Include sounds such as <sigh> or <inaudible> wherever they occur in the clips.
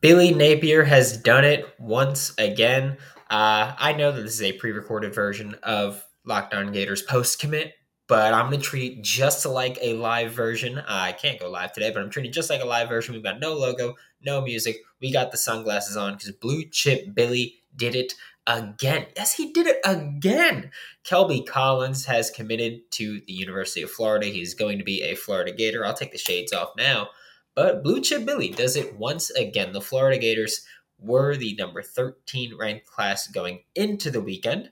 Billy Napier has done it once again. Uh, I know that this is a pre-recorded version of Locked On Gators post commit, but I'm going to treat just like a live version. I can't go live today, but I'm treating just like a live version. We've got no logo, no music. We got the sunglasses on because Blue Chip Billy did it again. Yes, he did it again. Kelby Collins has committed to the University of Florida. He's going to be a Florida Gator. I'll take the shades off now. But Blue Chip Billy does it once again. The Florida Gators were the number 13 ranked class going into the weekend.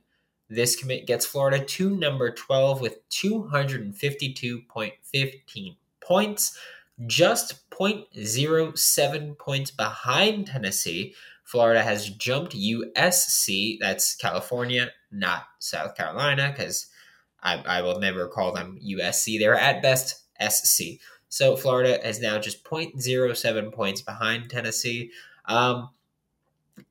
This commit gets Florida to number 12 with 252.15 points, just 0.07 points behind Tennessee. Florida has jumped USC, that's California, not South Carolina, because I, I will never call them USC. They're at best SC. So Florida is now just 0.07 points behind Tennessee. Um,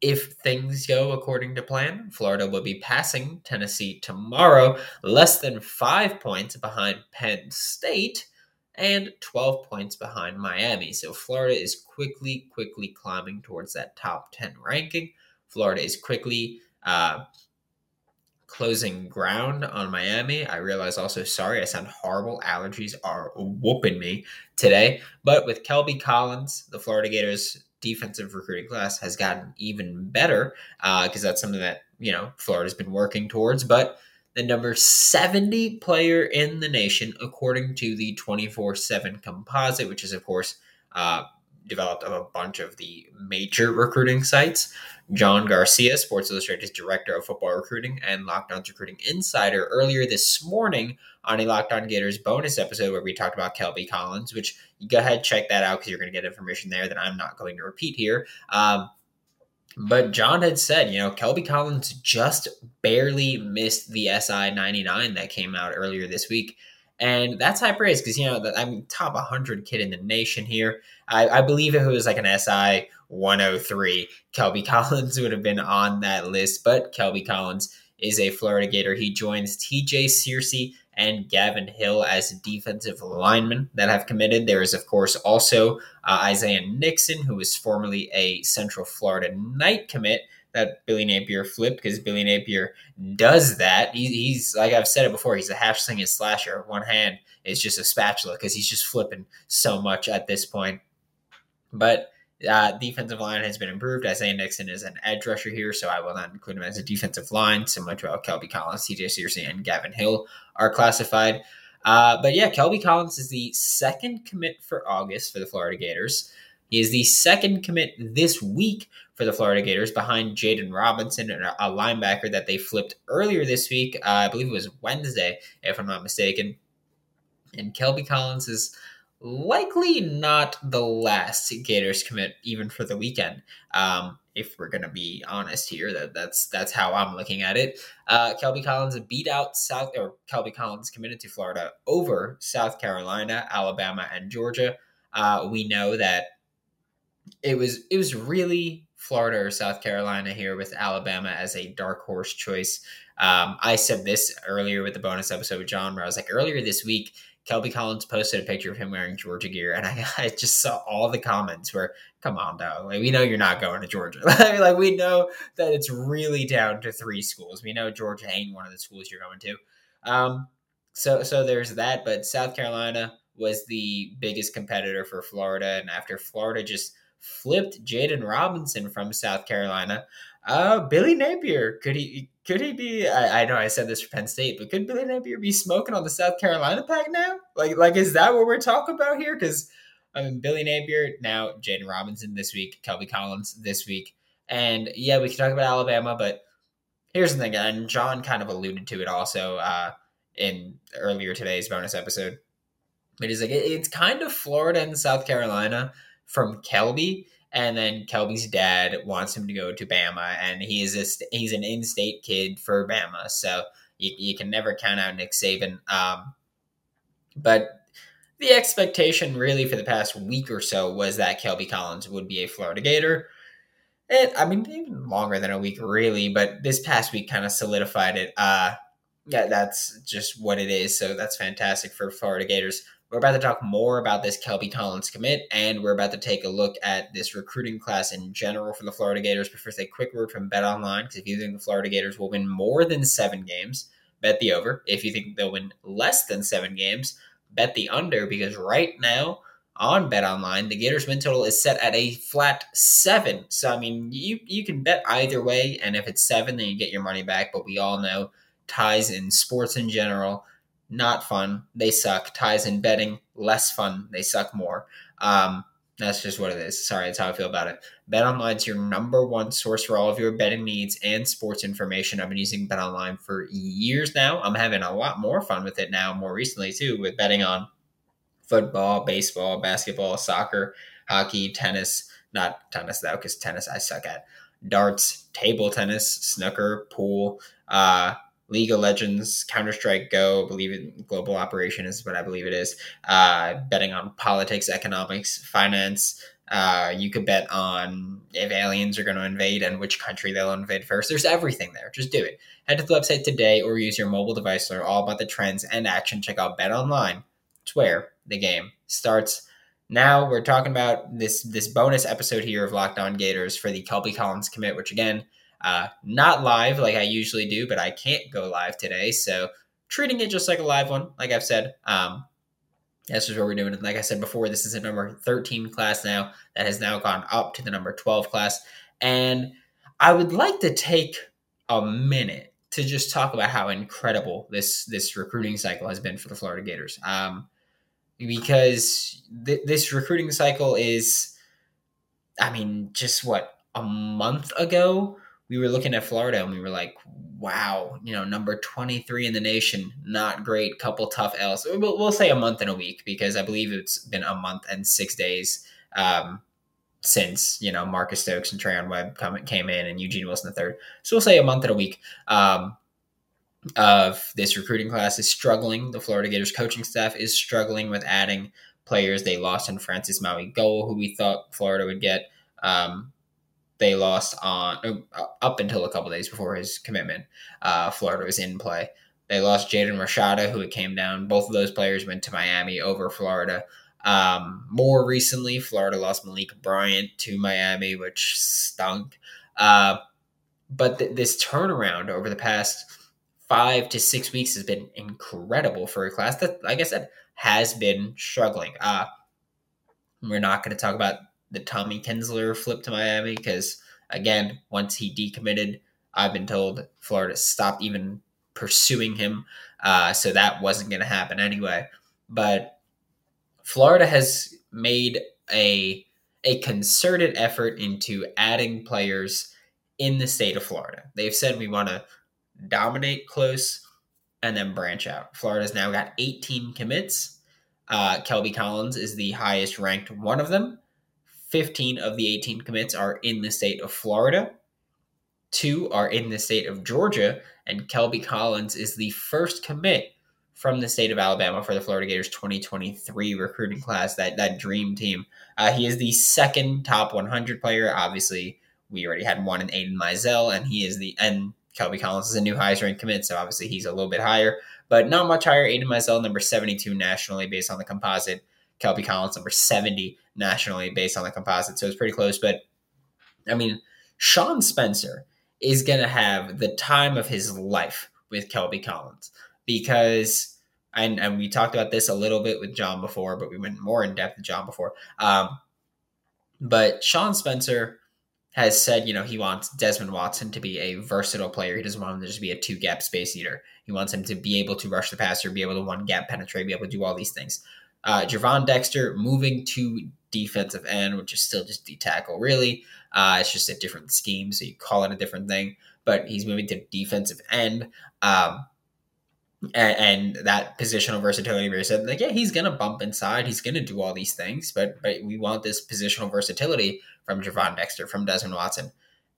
if things go according to plan, Florida will be passing Tennessee tomorrow, less than five points behind Penn State and 12 points behind Miami. So Florida is quickly, quickly climbing towards that top 10 ranking. Florida is quickly uh, closing ground on Miami. I realize also, sorry, I sound horrible. Allergies are whooping me today. But with Kelby Collins, the Florida Gators defensive recruiting class has gotten even better because uh, that's something that, you know, Florida's been working towards. But the number 70 player in the nation, according to the 24 7 composite, which is, of course, uh, developed of a bunch of the major recruiting sites. John Garcia, Sports Illustrated's director of football recruiting and Locked On's recruiting insider, earlier this morning on a Locked On Gators bonus episode where we talked about Kelby Collins, which you go ahead check that out because you're going to get information there that I'm not going to repeat here. Um, but John had said, you know, Kelby Collins just barely missed the SI 99 that came out earlier this week. And that's high praise because, you know, I'm top 100 kid in the nation here. I, I believe if it was like an SI 103, Kelby <laughs> Collins would have been on that list. But Kelby Collins is a Florida Gator. He joins TJ Searcy and Gavin Hill as defensive linemen that have committed. There is, of course, also uh, Isaiah Nixon, who was formerly a Central Florida Knight commit that Billy Napier flipped because Billy Napier does that. He, he's like I've said it before. He's a hash slinging slasher. One hand is just a spatula because he's just flipping so much at this point. But uh, defensive line has been improved. Isaiah Nixon is an edge rusher here, so I will not include him as a defensive line, similar to how Kelby Collins, TJ Searcy, and Gavin Hill are classified. Uh, but yeah, Kelby Collins is the second commit for August for the Florida Gators. He is the second commit this week for the Florida Gators behind Jaden Robinson, a linebacker that they flipped earlier this week. Uh, I believe it was Wednesday, if I'm not mistaken. And Kelby Collins is likely not the last Gators commit, even for the weekend. Um, if we're gonna be honest here, that that's that's how I'm looking at it. Uh, Kelby Collins beat out South, or Kelby Collins committed to Florida over South Carolina, Alabama, and Georgia. Uh, we know that it was it was really Florida or South Carolina here with Alabama as a dark horse choice. Um, I said this earlier with the bonus episode with John, where I was like, earlier this week, Kelby Collins posted a picture of him wearing Georgia gear, and I, <laughs> I just saw all the comments where, "Come on, dog! Like we know you're not going to Georgia. <laughs> like we know that it's really down to three schools. We know Georgia ain't one of the schools you're going to. Um, so so there's that. But South Carolina was the biggest competitor for Florida, and after Florida just flipped Jaden Robinson from South Carolina. Uh, Billy Napier could he could he be? I, I, know I said this for Penn State, but could Billy Napier be smoking on the South Carolina pack now? Like like is that what we're talking about here? Because I mean Billy Napier now, Jaden Robinson this week, Kelby Collins this week, and yeah, we can talk about Alabama, but here's the thing, and John kind of alluded to it also uh, in earlier today's bonus episode. It is like it's kind of Florida and South Carolina from Kelby, and then Kelby's dad wants him to go to Bama, and he is a, he's an in-state kid for Bama, so you, you can never count out Nick Saban. Um, but the expectation really for the past week or so was that Kelby Collins would be a Florida Gator. And I mean, even longer than a week, really, but this past week kind of solidified it. Uh, yeah, that's just what it is. So that's fantastic for Florida Gators we're about to talk more about this Kelby Collins commit, and we're about to take a look at this recruiting class in general for the Florida Gators. But first, a quick word from Bet Online, because if you think the Florida Gators will win more than seven games, bet the over. If you think they'll win less than seven games, bet the under, because right now on Bet Online, the Gators win total is set at a flat seven. So I mean, you you can bet either way, and if it's seven, then you get your money back. But we all know ties in sports in general not fun. They suck. Ties in betting, less fun. They suck more. Um, that's just what it is. Sorry, that's how I feel about it. BetOnline is your number one source for all of your betting needs and sports information. I've been using BetOnline for years now. I'm having a lot more fun with it now, more recently too, with betting on football, baseball, basketball, soccer, hockey, tennis. Not tennis though, because tennis I suck at. Darts, table tennis, snooker, pool, uh, League of Legends, Counter Strike Go, believe it, global operation is what I believe it is. Uh, betting on politics, economics, finance. Uh, you could bet on if aliens are going to invade and which country they'll invade first. There's everything there. Just do it. Head to the website today or use your mobile device to learn all about the trends and action. Check out Bet Online. It's where the game starts. Now we're talking about this this bonus episode here of Locked On Gators for the Kelby Collins commit, which again uh, not live like I usually do, but I can't go live today. So treating it just like a live one, like I've said. Um, that's just what we're doing. And like I said before, this is a number 13 class now that has now gone up to the number 12 class. And I would like to take a minute to just talk about how incredible this this recruiting cycle has been for the Florida Gators. Um, because th- this recruiting cycle is, I mean, just what a month ago we were looking at Florida and we were like, wow, you know, number 23 in the nation, not great, couple tough L's. We'll, we'll say a month and a week because I believe it's been a month and six days um, since, you know, Marcus Stokes and Treyaun Webb come, came in and Eugene Wilson the third. So we'll say a month and a week um, of this recruiting class is struggling. The Florida Gators coaching staff is struggling with adding players. They lost in Francis Mauigoa, who we thought Florida would get. Um, they lost on uh, up until a couple days before his commitment. Uh, Florida was in play. They lost Jaden Rashada, who came down. Both of those players went to Miami over Florida. Um, more recently, Florida lost Malik Bryant to Miami, which stunk. Uh, but th- this turnaround over the past five to six weeks has been incredible for a class that, like I said, has been struggling. Uh, we're not going to talk about the Tommy Kinsler flip to Miami because again, once he decommitted, I've been told Florida stopped even pursuing him, uh, so that wasn't going to happen anyway. But Florida has made a a concerted effort into adding players in the state of Florida. They've said we want to dominate close and then branch out. Florida's now got 18 commits. Uh, Kelby Collins is the highest ranked one of them. 15 of the 18 commits are in the state of Florida. Two are in the state of Georgia, and Kelby Collins is the first commit from the state of Alabama for the Florida Gators 2023 recruiting class, that, that dream team. Uh, he is the second top 100 player. Obviously, we already had one in Aidan Mizell, and he is the, and Kelby Collins is a new highest ranked commit, so obviously he's a little bit higher, but not much higher. Aidan Mizell, number 72 nationally based on the composite. Kelby Collins, number 70 nationally based on the composite. So it's pretty close. But I mean, Sean Spencer is going to have the time of his life with Kelby Collins because, and, and we talked about this a little bit with John before, but we went more in depth with John before. Um, but Sean Spencer has said, you know, he wants Desmond Watson to be a versatile player. He doesn't want him to just be a two gap space eater. He wants him to be able to rush the passer, be able to one gap penetrate, be able to do all these things. Uh, Gervon Dexter moving to defensive end, which is still just D tackle, really. Uh, it's just a different scheme, so you call it a different thing. But he's moving to defensive end. Um, and, and, that positional versatility where he said, like, yeah, he's gonna bump inside, he's gonna do all these things, but but we want this positional versatility from Gervon Dexter, from Desmond Watson.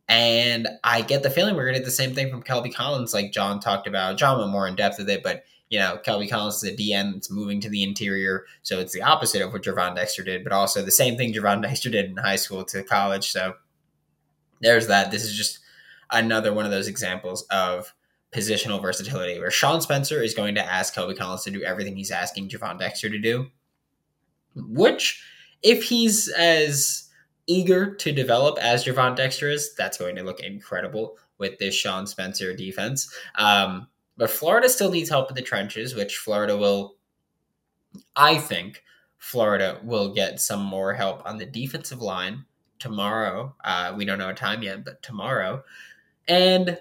And I get the feeling we're gonna get the same thing from Kelby Collins, like John talked about. John went more in depth with it, but you know, Kelby Collins is a DN that's moving to the interior. So it's the opposite of what Gervon Dexter did, but also the same thing Gervon <laughs> Dexter did in high school to college. So there's that. This is just another one of those examples of positional versatility where Sean Spencer is going to ask Kelby Collins to do everything he's asking Gervon Dexter to do. which, if he's as eager to develop as Gervon Dexter is, that's going to look incredible with this Sean Spencer defense. Um, but Florida still needs help in the trenches, which Florida will, I think, Florida will get some more help on the defensive line tomorrow. Uh, we don't know a time yet, but tomorrow. And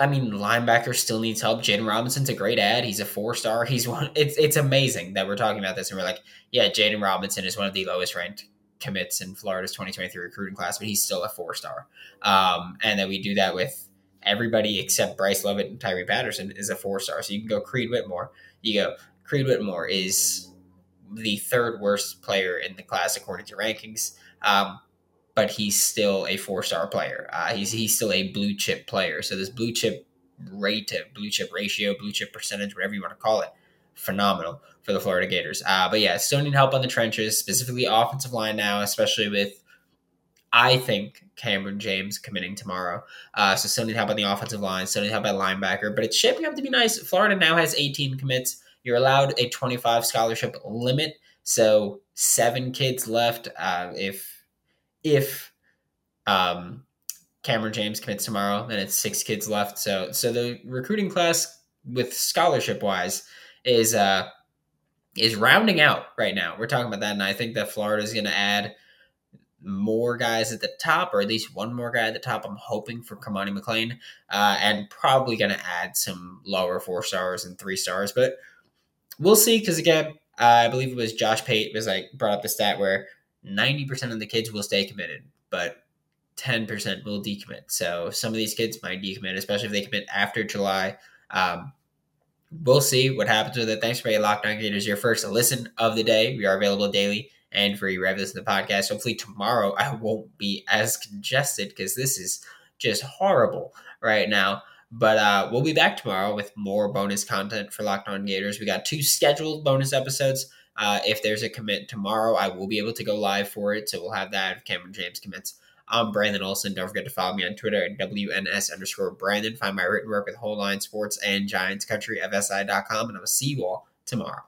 I mean, linebacker still needs help. Jaden Robinson's a great ad. He's a four star. He's one. <laughs> It's it's amazing that we're talking about this and we're like, yeah, Jaden Robinson is one of the lowest ranked commits in Florida's 2023 recruiting class, but he's still a four star. Um, and then we do that with everybody except Bryce Lovett and Tyree Patterson is a four star. So you can go Creed Whitmore. You go Creed Whitmore is the third worst player in the class according to rankings. Um, but he's still a four star player. Uh, he's he's still a blue chip player. So this blue chip rate, blue chip ratio, blue chip percentage, whatever you want to call it, phenomenal for the Florida Gators. Uh, but yeah, still need help on the trenches, specifically offensive line now, especially with I think Cameron James committing tomorrow. Uh, so still need help on the offensive line, still need help at linebacker, but it's shaping up to be nice. Florida now has 18 commits. You're allowed a 25 scholarship limit, so seven kids left. Uh, if if um, Cameron James commits tomorrow, then it's six kids left. So so the recruiting class with scholarship wise is uh is rounding out right now. We're talking about that, and I think that Florida is going to add more guys at the top, or at least one more guy at the top. I'm hoping for Kamani McLean, uh, and probably going to add some lower four stars and three stars, but we'll see. Because again, uh, I believe it was Josh Pate was like brought up the stat where 90% of the kids will stay committed, but 10% will decommit. So some of these kids might decommit, especially if they commit after July. Um, we'll see what happens with it. Thanks for being Locked On Gators, your first listen of the day. We are available daily and free wherever this in the podcast. Hopefully tomorrow I won't be as congested because this is just horrible right now. But uh, we'll be back tomorrow with more bonus content for Locked On Gators. We got two scheduled bonus episodes. Uh, if there's a commit tomorrow, I will be able to go live for it. So we'll have that if Cameron James commits. I'm Brandon Olson. Don't forget to follow me on Twitter at WNS underscore Brandon. Find my written work with Whole Line Sports and Giants Country FSI.com. And I will see you all tomorrow.